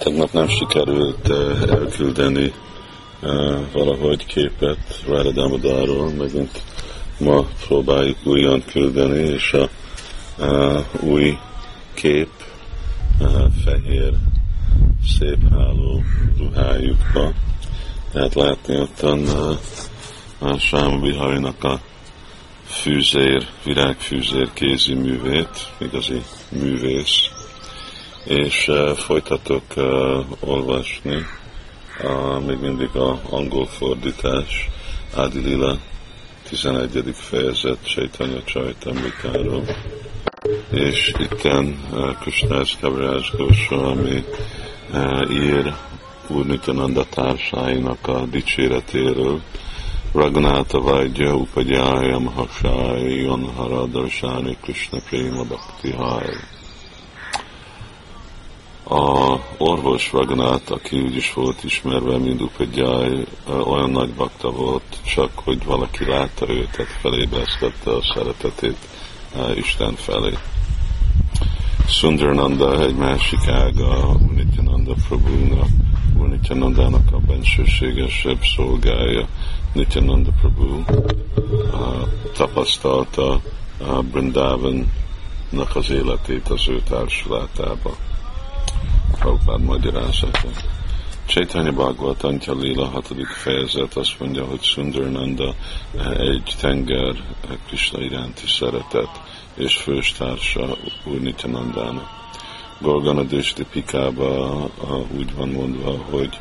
Tegnap nem sikerült uh, elküldeni uh, valahogy képet Rádadámadáról, megint ma próbáljuk újan küldeni, és a uh, új kép uh, fehér szép háló ruhájukba. Tehát látni ottan uh, a Sáma a fűzér, virágfűzér kézi művét, igazi művész és uh, folytatok uh, olvasni, uh, még mindig a angol fordítás, Ádi Lila 11. fejezet Sejtanya Csajtamrikáról, és itten uh, Kustász Kavrás ami ír Úr Nityananda társáinak a dicséretéről, Ragnata Vaidya Upagyája Mahasai Yanhara Darsáni Krishna Prima Bhakti Hai a orvos Ragnát, aki úgy is volt ismerve, mint Upadjai, olyan nagy bakta volt, csak hogy valaki látta őt, tehát felébesztette a szeretetét Isten felé. Sundarananda egy másik ága Nityananda Prabhu-nak, Nityanandának a bensőségesebb szolgája. Nityananda Prabhu tapasztalta Brindavan-nak az életét az ő társulatában. Prabhupád magyarázata. Chaitanya Bhagavatam Lila 6. fejezet azt mondja, hogy Sundarnanda egy tenger Krishna iránti szeretet és főstársa Úr Nityanandának. Gorgana Dösti Pikába úgy van mondva, hogy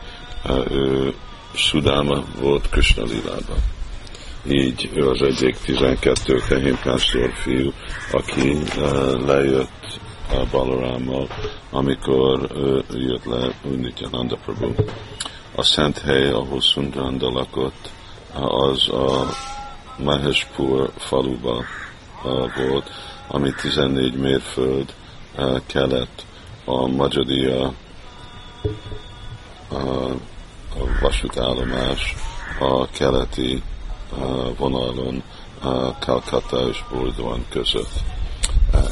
ő Sudáma volt Krishna Lilában. Így ő az egyik 12 Fehim Pásztor fiú, aki lejött Balarámmal, amikor jött le Nityananda Prabhu. A szent hely, ahol Sundrando lakott, az a Maheshpur faluba volt, ami 14 mérföld kelet a Majadia a vasútállomás a keleti vonalon Calcutta és Burdwan között.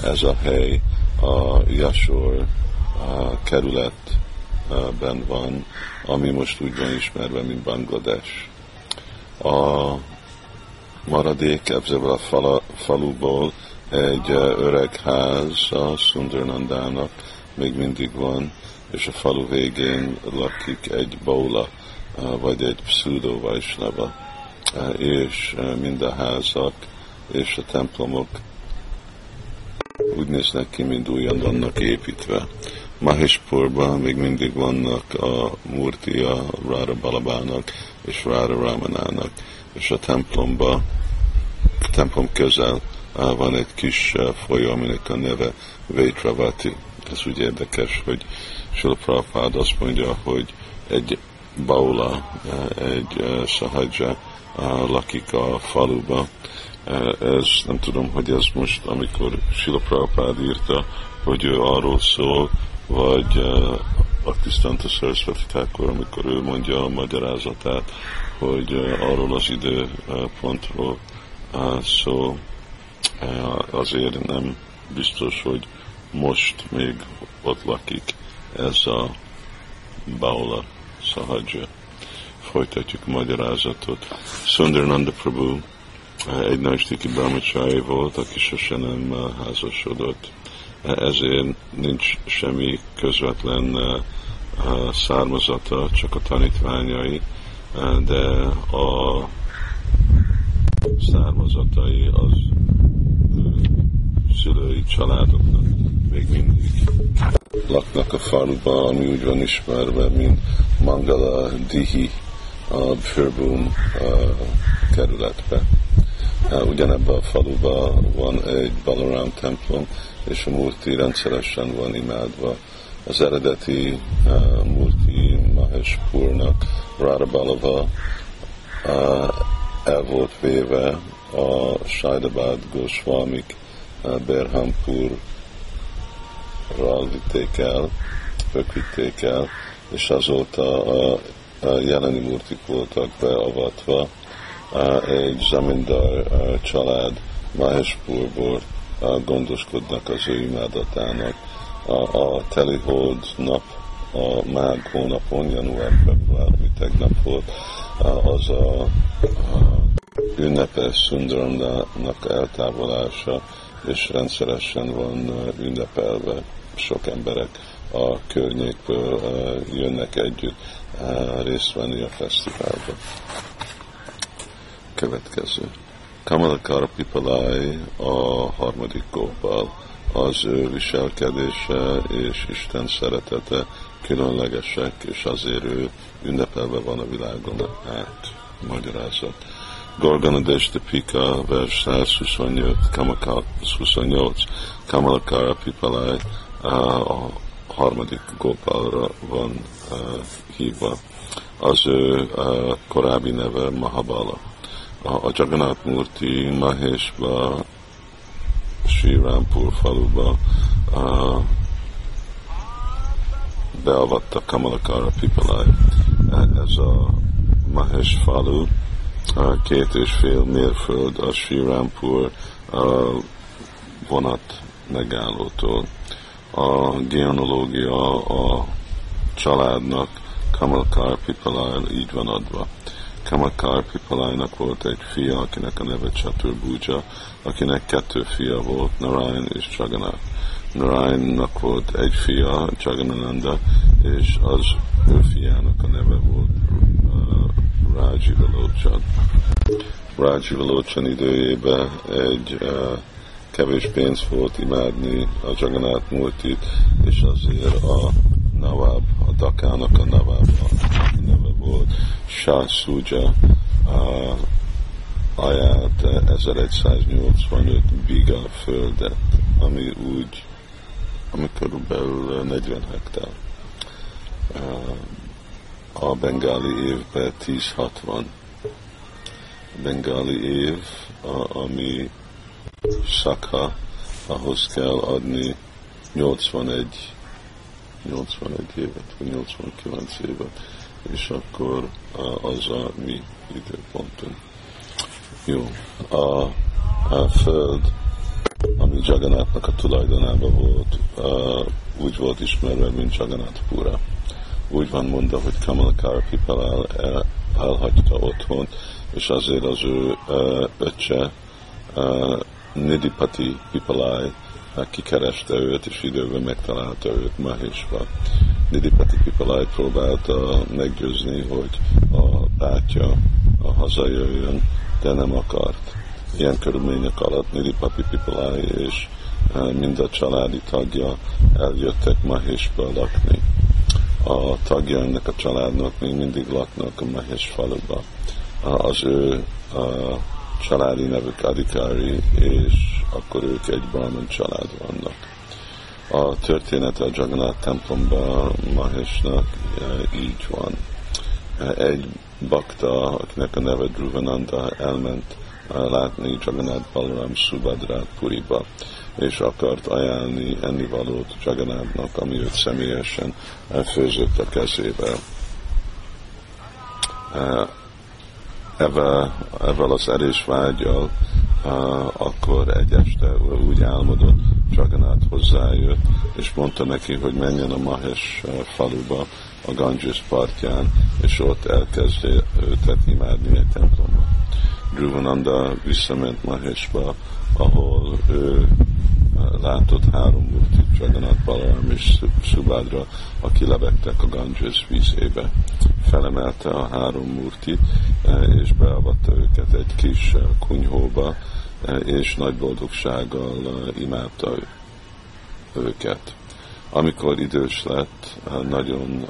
Ez a hely a Jasor a kerületben van, ami most úgy van ismerve, mint Banglades. A maradék ebből a fala, faluból egy öreg ház a Sundarnandának még mindig van, és a falu végén lakik egy baula, vagy egy pseudo vajsnava, és mind a házak és a templomok úgy néznek ki, mint újan vannak építve. Maheshpurban még mindig vannak a Murti, a Rára Balabának és Rára Ramanának, és a templomba, a templom közel van egy kis folyó, aminek a neve Vétravati. Ez úgy érdekes, hogy Sula Prabhupád azt mondja, hogy egy baula, egy sahajja lakik a faluba, ez nem tudom, hogy ez most, amikor Sila Prabhupád írta, hogy ő arról szól, vagy a Tisztanta Sarasvati Thakur, amikor ő mondja a magyarázatát, hogy arról az időpontról szól, azért nem biztos, hogy most még ott lakik ez a Baula Sahajja. Folytatjuk a magyarázatot. Sundarananda Prabhu egy Naistiki Brahmachari volt, aki sose nem uh, házasodott. Ezért nincs semmi közvetlen uh, származata, csak a tanítványai, de a származatai az szülői családoknak még mindig laknak a faluba, ami úgy van ismerve, mint Mangala Dihi a Birbum kerületbe. Ugyanebben a faluban van egy Balaram templom, és a Murti rendszeresen van imádva. Az eredeti uh, Murti Maheshpurnak Radha Balava uh, el volt véve a Sajdabad Goswamik uh, Berhampurral vitték el, ők vitték el, és azóta a, a jeleni murtik voltak beavatva, egy zamindar család Maheshpurból gondoskodnak az ő imádatának. A, a telihold nap a mág hónapon, január-február, ami tegnap volt, az a, a ünnepes Sundaramnak eltávolása, és rendszeresen van ünnepelve sok emberek a környékből jönnek együtt részt venni a fesztiválban. Következő. Kamalakara Pipalai a harmadik gópal. Az ő viselkedése és Isten szeretete különlegesek, és azért ő ünnepelve van a világon át. Magyarázat. Gorgonades de Pika, vers 128, Kamakal, 28, Kamalakara Pipalai, a harmadik Gopalra van uh, hívva. Az ő uh, korábbi neve Mahabala. A, a Jagannath Murti Maheshba Sri Rampur faluba uh, beavatta Kamalakara Pipalai. Ez a Mahesh falu uh, két és fél mérföld a Sri Rampur uh, vonat megállótól a genealógia a családnak Kamalkar Pipalai így van adva. Kamalkar Pipalainak volt egy fia, akinek a neve Chatur Buja, akinek kettő fia volt, Narayan és Jagannath. Narayannak volt egy fia, Jagannananda, és az ő fiának a neve volt uh, Raji Velochan. Raji Velochan időjében egy uh, kevés pénz volt imádni a Jagannath Murtit, és azért a Nawab, a Dakának a Nawab a volt, Shah Suja ajánlt 1185 biga földet, ami úgy, ami körülbelül 40 hektár. A bengáli évben 1060. A bengáli év, ami szakha, ahhoz kell adni 81, 81 évet, vagy 89 évet, és akkor az a mi időpontunk. Jó, a, a föld, ami Jagannatnak a tulajdonában volt, úgy volt ismerve, mint Jagannath Pura. Úgy van mondva, hogy Kamalakara Pipalal el, elhagyta otthon, és azért az ő öccse Nidipati Pipalai kikereste őt, és időben megtalálta őt Maheshva. Nidipati Pipalai próbálta meggyőzni, hogy a bátyja a hazajöjjön, de nem akart. Ilyen körülmények alatt Nidipati Pipalai és e, mind a családi tagja eljöttek Maheshba lakni. A tagja ennek a családnak még mindig laknak a Mahesh faluba. Az ő a családi nevük Adikári, és akkor ők egy Brahman család vannak. A történet a Jagannath templomban Mahesnak e, így van. E, egy bakta, akinek a neve Dhruvananda elment e, látni Jagannath Balaram Subhadrát Puriba, és akart ajánlni ennivalót Jagannathnak, ami őt személyesen főzött a kezével ezzel, ezzel az erős vágyal, akkor egy este úgy álmodott, Jagannath hozzájött, és mondta neki, hogy menjen a Mahes faluba, a Ganges partján, és ott elkezdje őtet imádni egy templomba. Dhruvananda visszament Mahesba, ahol ő látott három murtit, Jagannath Balaram és Subhadra, aki lebegtek a Ganges vízébe. Felemelte a három murtit, e, és beavatta őket egy kis e, kunyhóba, e, és nagy boldogsággal imádta őket. Amikor idős lett, nagyon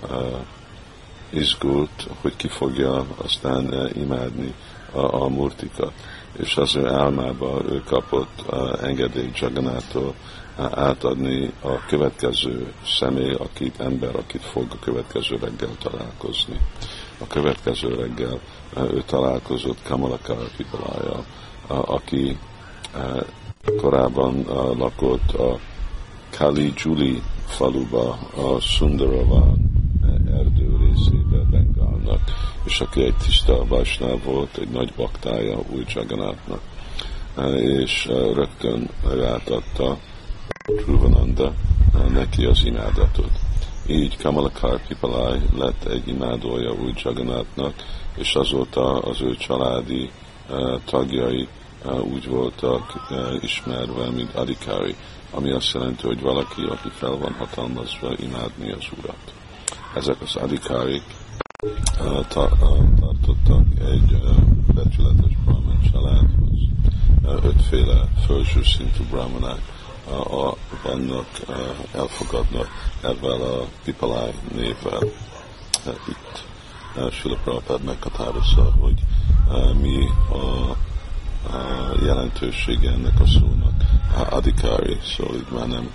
izgult, hogy ki fogja aztán imádni a, a murtikat és az ő álmába ő kapott engedélyt Jagannától átadni a következő személy, akit ember, akit fog a következő reggel találkozni. A következő reggel ő találkozott Kamalakara Pipalája, aki korábban lakott a Kali Juli faluba, a Sundaravan erdő részébe Bengálnak, és aki egy tiszta Vajsnál volt, egy nagy baktája új Jagannathnak, és rögtön ő átadta Truvananda neki az imádatot. Így Kamalakar Pipalai lett egy imádója úgy Jagannatnak, és azóta az ő családi tagjai úgy voltak ismerve, mint Adikari, ami azt jelenti, hogy valaki, aki fel van hatalmazva imádni az Urat. Ezek az Adikárik tartottak egy becsületes Brahman családhoz. Ötféle felső szintű brahmanák vannak, elfogadnak ezzel a Pipalai névvel itt. Sula Prabhupád meghatározza, hogy mi a jelentősége ennek a szónak. Adikári, szóval itt már nem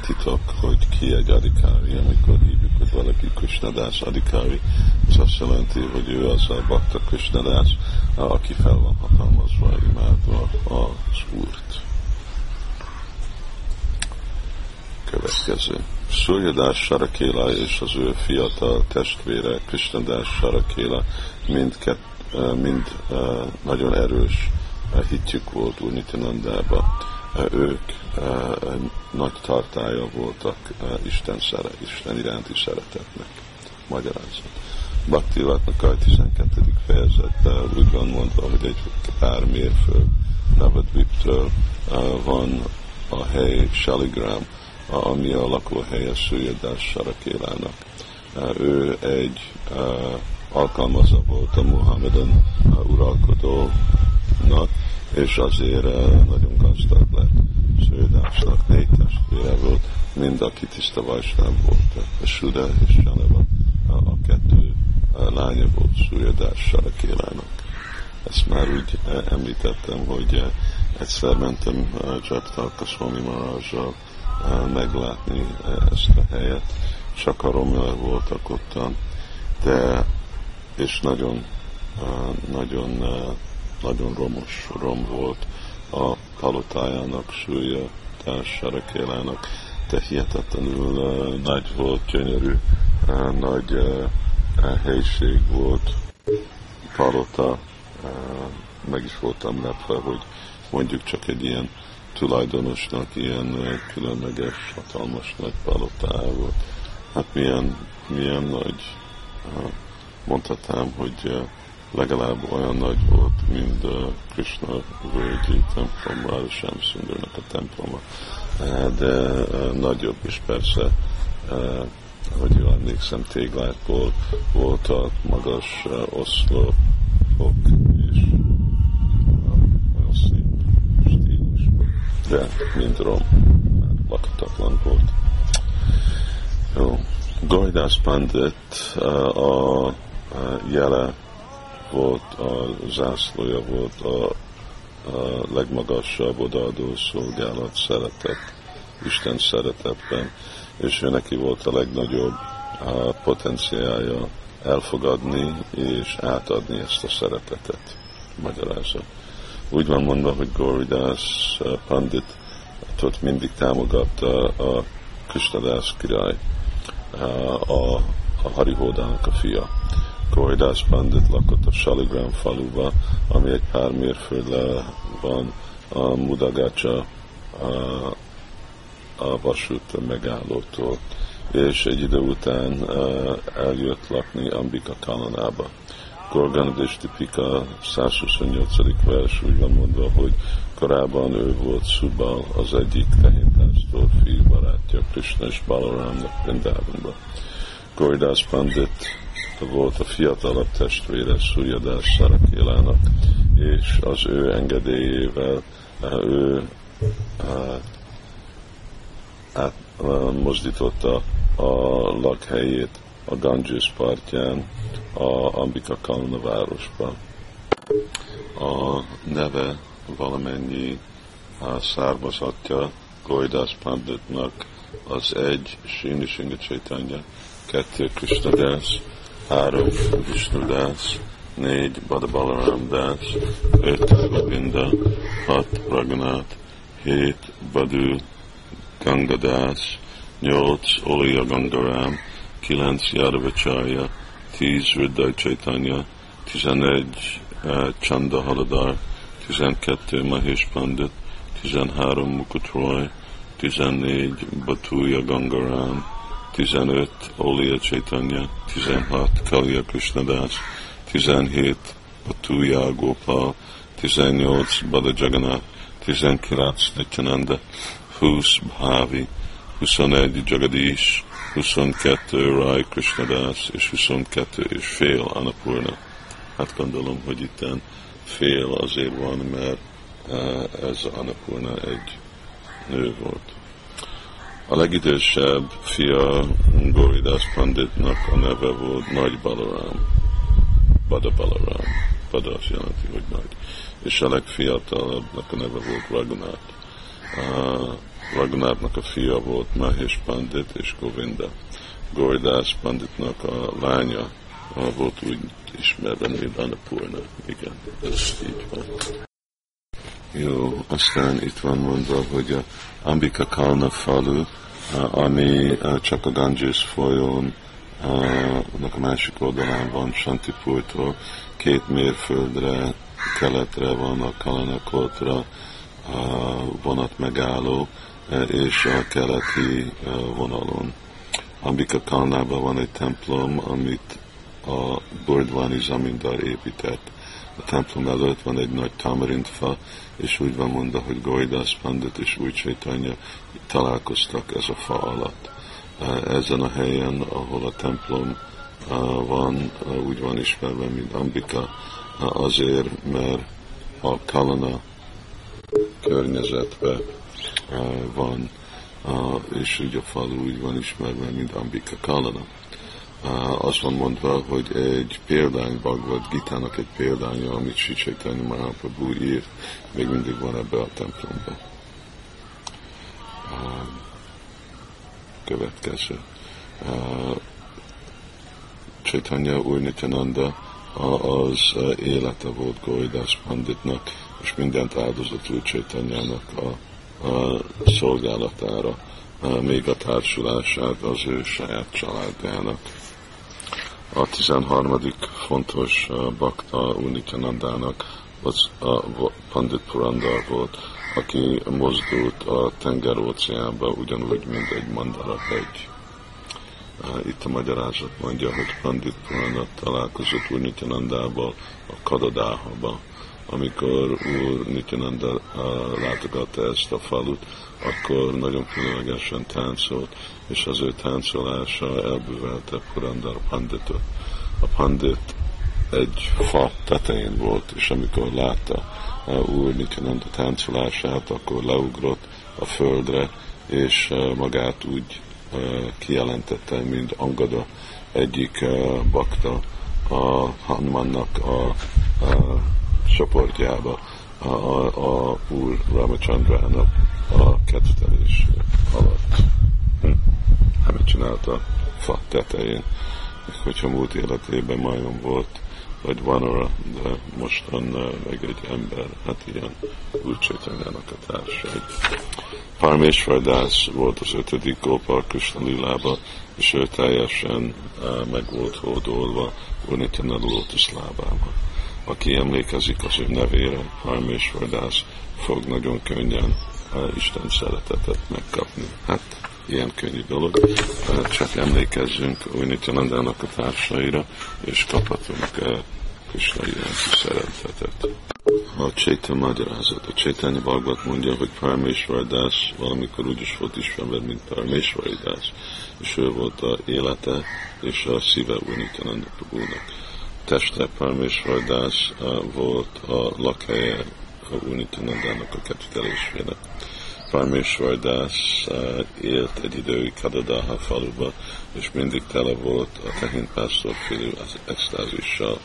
titok, hogy ki egy adikári, amikor hívjuk, hogy valaki Krisnadász adikári, ez azt jelenti, hogy ő az a bakta Krisnadász, aki fel van hatalmazva, imádva az Úrt. Következő. Suryadás Sarakéla és az ő fiatal testvére Krisnadás Sarakéla mindkett, mind nagyon erős hitjük volt Úr. Ők nagy tartája voltak Isten, szere, Isten iránti szeretetnek. Magyarázat. Bhakti a 12. fejezettel úgy van mondva, hogy egy pár mérföld Navadviptől van a hely Shaligram, ami a lakóhelye Szőjedás Sarakélának. Ő egy alkalmazza volt a Muhammeden uralkodónak, és azért nagyon gazdag lett. Sződásnak négy testvére volt, mind aki tiszta vajsnáv volt. A Suda és Janeva, a kettő lánya volt Szújadás Sarakélának. Ezt már úgy említettem, hogy egyszer mentem Csaptalka Swami Marázsal meglátni ezt a helyet. Csak a romjai voltak ottan, de és nagyon, nagyon, nagyon romos rom volt a palotájának, súlya, társarakélának, de hihetetlenül nagy volt, gyönyörű, nagy helység volt, palota, meg is voltam lepve, hogy mondjuk csak egy ilyen tulajdonosnak ilyen különleges, hatalmas nagy palotája Hát milyen, milyen nagy, mondhatnám, hogy legalább olyan nagy volt, mint a Krishna völgyi templom, a Shamsundernek a temploma, de nagyobb is persze, hogy jól emlékszem, téglákból voltak magas oszlopok, de mint Rom, lakhatatlan volt. Jó. Gajdász Pandit a, a jele volt, a zászlója volt a, a legmagasabb odaadó szolgálat szeretet, Isten szeretetben, és ő neki volt a legnagyobb a potenciája elfogadni és átadni ezt a szeretetet. Magyarázat úgy van mondva, hogy Goridas uh, Pandit ott mindig támogatta a Krishnadász király, uh, a, a Harihódának a fia. Goridas Pandit lakott a Shaligram faluba, ami egy pár mérföldre van a Mudagacsa a, a vasút megállótól, és egy idő után eljött lakni Ambika Kalanába. Gorganadistipika 128. vers úgy van mondva, hogy korábban ő volt Subal, az egyik tehénpásztor fiú barátja Krishna és Balaramnak Vrindávonban. Goridas Pandit volt a fiatalabb testvére Suryadás Szarakélának, és az ő engedélyével ő átmozdította a lakhelyét a Ganges partján, a Ambika Kalna városban. A neve valamennyi a származatja Goidász Panditnak az egy Sini Singa Chaitanya, kettő Krishna Dász, három Vishnu Dász, négy Badabalaram Dász, öt Govinda, hat Ragnát, hét Badu Gangadász, nyolc Olia Gangarám, 9 Jadavacharya, 10 Riddhai Chaitanya, 11 uh, Haladar, 12 Mahesh Pandit, 13 Mukut Roy, 14 Batuja Gangaram, tizenöt Olia Chaitanya, 16 Kalya Krishnadas, tizenhét Batuja Gopal, 18 Bada Jagannath, 19 Nityananda, 20 Bhavi, 21 Jagadish, 22 Rai Krishnadas, és 22 és fél Anapurna. Hát gondolom, hogy itten fél azért van, mert eh, ez Anapurna egy nő volt. A legidősebb fia Goridas Panditnak a neve volt Nagy Balaram. Bada Balaram. Bada azt jelenti, hogy nagy. És a legfiatalabbnak a neve volt Raghunath. Raghunathnak a fia volt Mahesh Pandit és Govinda. Goridas Panditnak a lánya volt úgy ismerve, mint Annapurna. Igen, ez így van. Jó, aztán itt van mondva, hogy a Ambika Kalna falu, ami csak a Ganges folyón, annak a másik oldalán van Santipurtól, két mérföldre keletre van a Kalanakotra vonat megálló, és a keleti vonalon. Ambika Kalnában van egy templom, amit a Burdwani Zamindar épített. A templom előtt van egy nagy tamarintfa, és úgy van mondva, hogy Goridas Pandit és Új Csaitanya találkoztak ez a fa alatt. Ezen a helyen, ahol a templom van, úgy van ismerve, mint Ambika, azért, mert a Kalana környezetben van, és így a falu úgy van ismerve, mint Ambika Kalana azt van mondva, hogy egy példány Bhagavad Gitának egy példánya, amit Sicsaitani Mahaprabhu írt, még mindig van ebbe a templomba. Következő. Chaitanya Úr Nityananda az élete volt Goridas Panditnak, és mindent áldozatul Chaitanyának a, a szolgálatára, még a társulását az ő saját családjának a 13. fontos bakta Unityanandának az a Pandit Purandar volt, aki mozdult a tenger óceánba ugyanúgy, mint egy mandara hegy. Itt a magyarázat mondja, hogy Pandit Purandar találkozott Úr Nityanandával a Kadadáhaba, amikor Úr Nityananda látogatta ezt a falut, akkor nagyon különlegesen táncolt, és az ő táncolása elbűvelte Purandar Panditot. A Pandit egy fa tetején volt, és amikor látta Úr Nityananda táncolását, akkor leugrott a földre, és magát úgy kijelentette, mint Angada egyik bakta a Hanumannak a, a csoportjába, a, a, a Úr Ramachandrának a kettelés alatt. Hm. Hát csinálta fa tetején. Hogyha múlt életében majom volt, vagy vanora, de mostan meg egy ember, hát ilyen úgy a társai. Parmésvardász volt az ötödik Gopal Krishna Lilába, és ő teljesen uh, meg volt hódolva Unityanad Lótusz lábába. Aki emlékezik az ő nevére, Parmésvardász, fog nagyon könnyen Isten szeretetet megkapni. Hát ilyen könnyű dolog, csak emlékezzünk Unityanandának a társaira, és kaphatunk Krishna iránti szeretetet. A Cséta magyarázat. A Csétányi Bhagavat mondja, hogy Parmésvardász valamikor úgy is volt ismerve, mint Parmésvardász, és ő volt a élete és a szíve Unityananda Prabhunak. Teste Parmésvardász volt a lakhelye a Unityanandának a kettelésének. Parmésvardász élt egy időig Kadadaha faluba, és mindig tele volt a tehénpásztor félő az extázissal.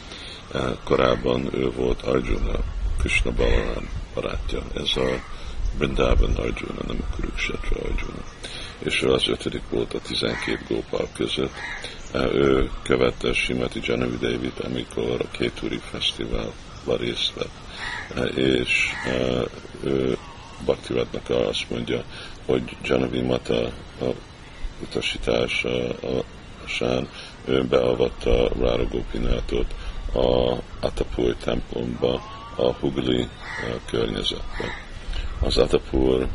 Korábban ő volt Arjuna, Krishna Balaram barátja. Ez a Brindavan Arjuna, nem a Kurukshetra Arjuna. És ő az ötödik volt a tizenkét gópal között. Ő követte Simati Janavi David, amikor a Kétúri Fesztiválban részt vett. És ő Bhaktivednek azt mondja, hogy Janavi Mata a utasításán ő beavatta Rára Gopinátot a Atapur templomba, a Hugli környezetbe. Az Atapur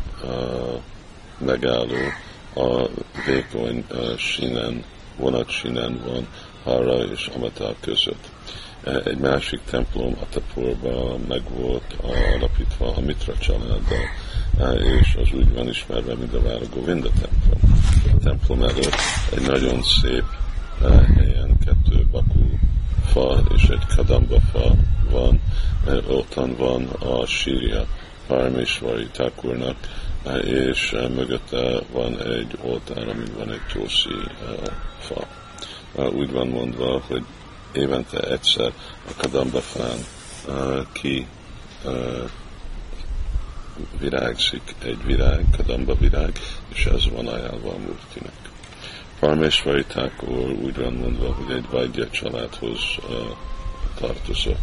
megálló a vékony uh, sínen, vonatsínen van Hara és Amatar között. Egy másik templom Atapurban meg volt alapítva a Mitra családdal, és az úgy van ismerve, mint a Vára Govinda templom. A templom előtt egy nagyon szép helyen kettő bakú fa és egy kadamba fa van, ottan van a sírja Parmésvari Thakurnak, és mögötte van egy oltár, amin van egy csószi fa. Úgy van mondva, hogy évente egyszer a kadamba fán ki virágzik egy virág, kadamba virág, és ez van ajánlva a Murtinek. Parmésvari Thakur úgy van mondva, hogy egy Vaidya családhoz tartozott.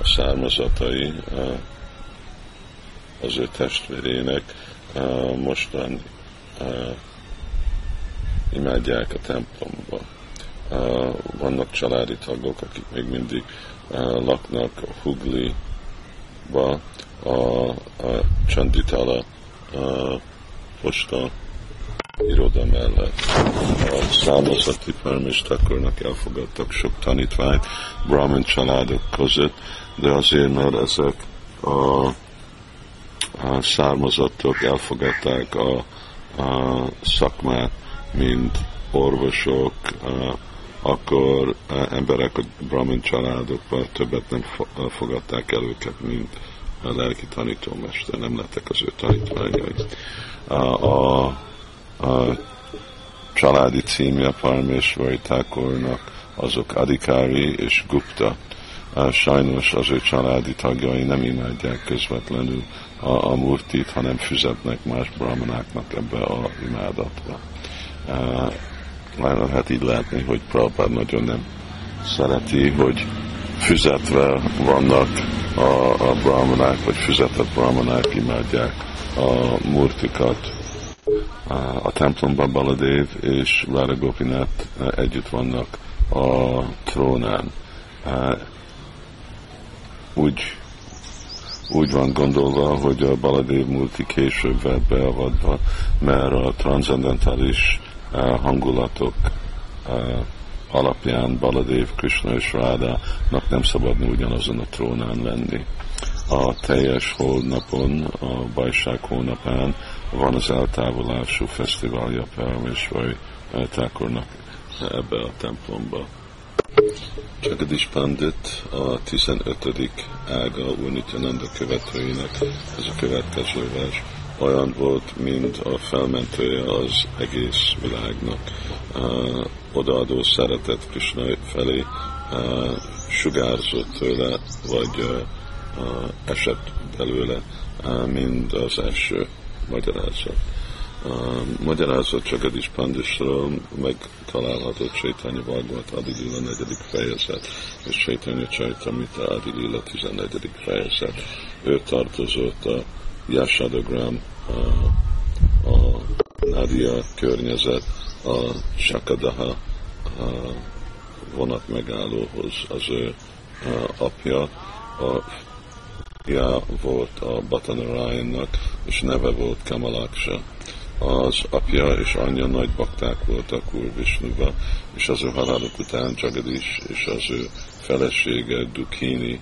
A származatai az ő testvérének uh, mostan uh, imádják a templomba. Uh, vannak családi tagok, akik még mindig uh, laknak a Hugli-ba, a, a Csanditala uh, posta iroda mellett. A számozati permistakornak elfogadtak sok tanítványt Brahmin családok között, de azért, mert ezek a, a származatok elfogadták a, a szakmát, mint orvosok, a, akkor emberek a Brahmin családokban többet nem fogadták el őket, mint a lelki tanítómester, nem lettek az ő tanítványai. A, a, a családi címje Parmésvai Thakurnak azok Adikári és Gupta. Sajnos az ő családi tagjai nem imádják közvetlenül a, a murtit, hanem füzetnek más brahmanáknak ebbe a imádatba. Lehet így látni, hogy Prabhupád nagyon nem szereti, hogy füzetve vannak a, a brahmanák, vagy füzetett brahmanák imádják a murtikat. A templomban Baladev és Lara Gopinath együtt vannak a trónán. Úgy, úgy van gondolva, hogy a Baladev multi később vett beavadva, mert a transzendentális hangulatok alapján Baladev, Krishna és Rádának nem szabadna ugyanazon a trónán lenni. A teljes holdnapon, a bajság hónapán van az eltávolású fesztiválja vagy Thakurnak ebbe a templomba. Jagadish Pandit a 15. ága Unityananda követőinek, ez a következő vers, olyan volt, mint a felmentője az egész világnak. Uh, odaadó szeretet Krishna felé uh, sugárzott tőle, vagy uh, uh, esett belőle, uh, mind az első magyarázat. Uh, magyarázat Csagadis Pandisról megtalálható Csaitanya Bhagavat Adilila 4. fejezet, és Csaitanya Csaitamita Adilila 14. fejezet. Ő tartozott a Yashadagram, a, a Nadia környezet, a Sakadaha a vonat megállóhoz az ő a apja, a fia volt a Batanarayannak, és neve volt Kamalaksa. Az apja és anyja nagy bakták voltak Úr Visnuva, és az ő haláluk után Jagadish és az ő felesége Dukini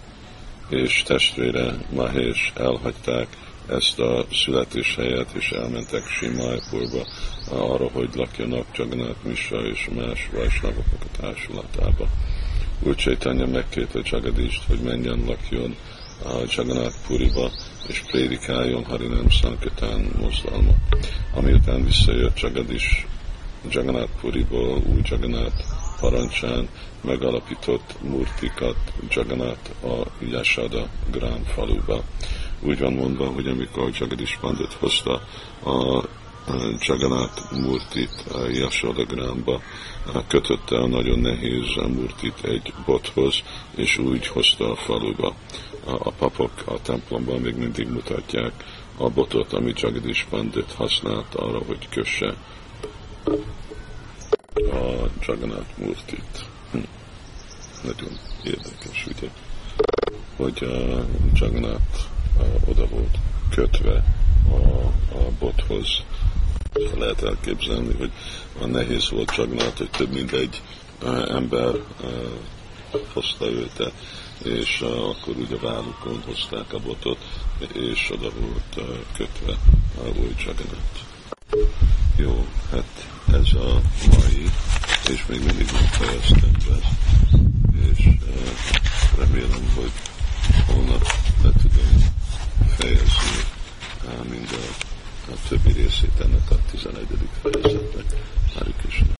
és testvére Mahesh elhagyták ezt a születéshelyet, és elmentek Simájpurba arra, hogy lakjanak Jagannath Misra és más vajsnavoknak a társulatába. Úr Csaitanya megkérte Jagadist, hogy menjen lakjon a Jagannath Puriba, és prédikáljon Harinam Sankatán mozdalmat. Amiután visszajött Jagadish Jagannath Puriból, új Jagannath parancsán megalapított murtikat Jagannath a Yasada Grán faluba úgy van mondva, hogy amikor Jagadish Pandit hozta a Jagannath Murtit a Yashodagramba, kötötte a nagyon nehéz Murtit egy bothoz, és úgy hozta a faluba. A papok a templomban még mindig mutatják a botot, amit Jagadish Pandit használt arra, hogy kösse a Jagannath Murtit. Hm. Nagyon érdekes, ugye? Hogy a Jagannath oda volt kötve a, a bothoz, Lehet elképzelni, hogy a nehéz volt Csagnát, hogy több mint egy ember hozta őt, és akkor ugye vállukon hozták a botot, és oda volt kötve a új Csaganat. Jó, hát ez a mai, és még mindig nem fejeztem be, és remélem, hogy holnap le tudom fejezni mind a, a többi részét ennek a 11. fejezetnek. Hari Krishna.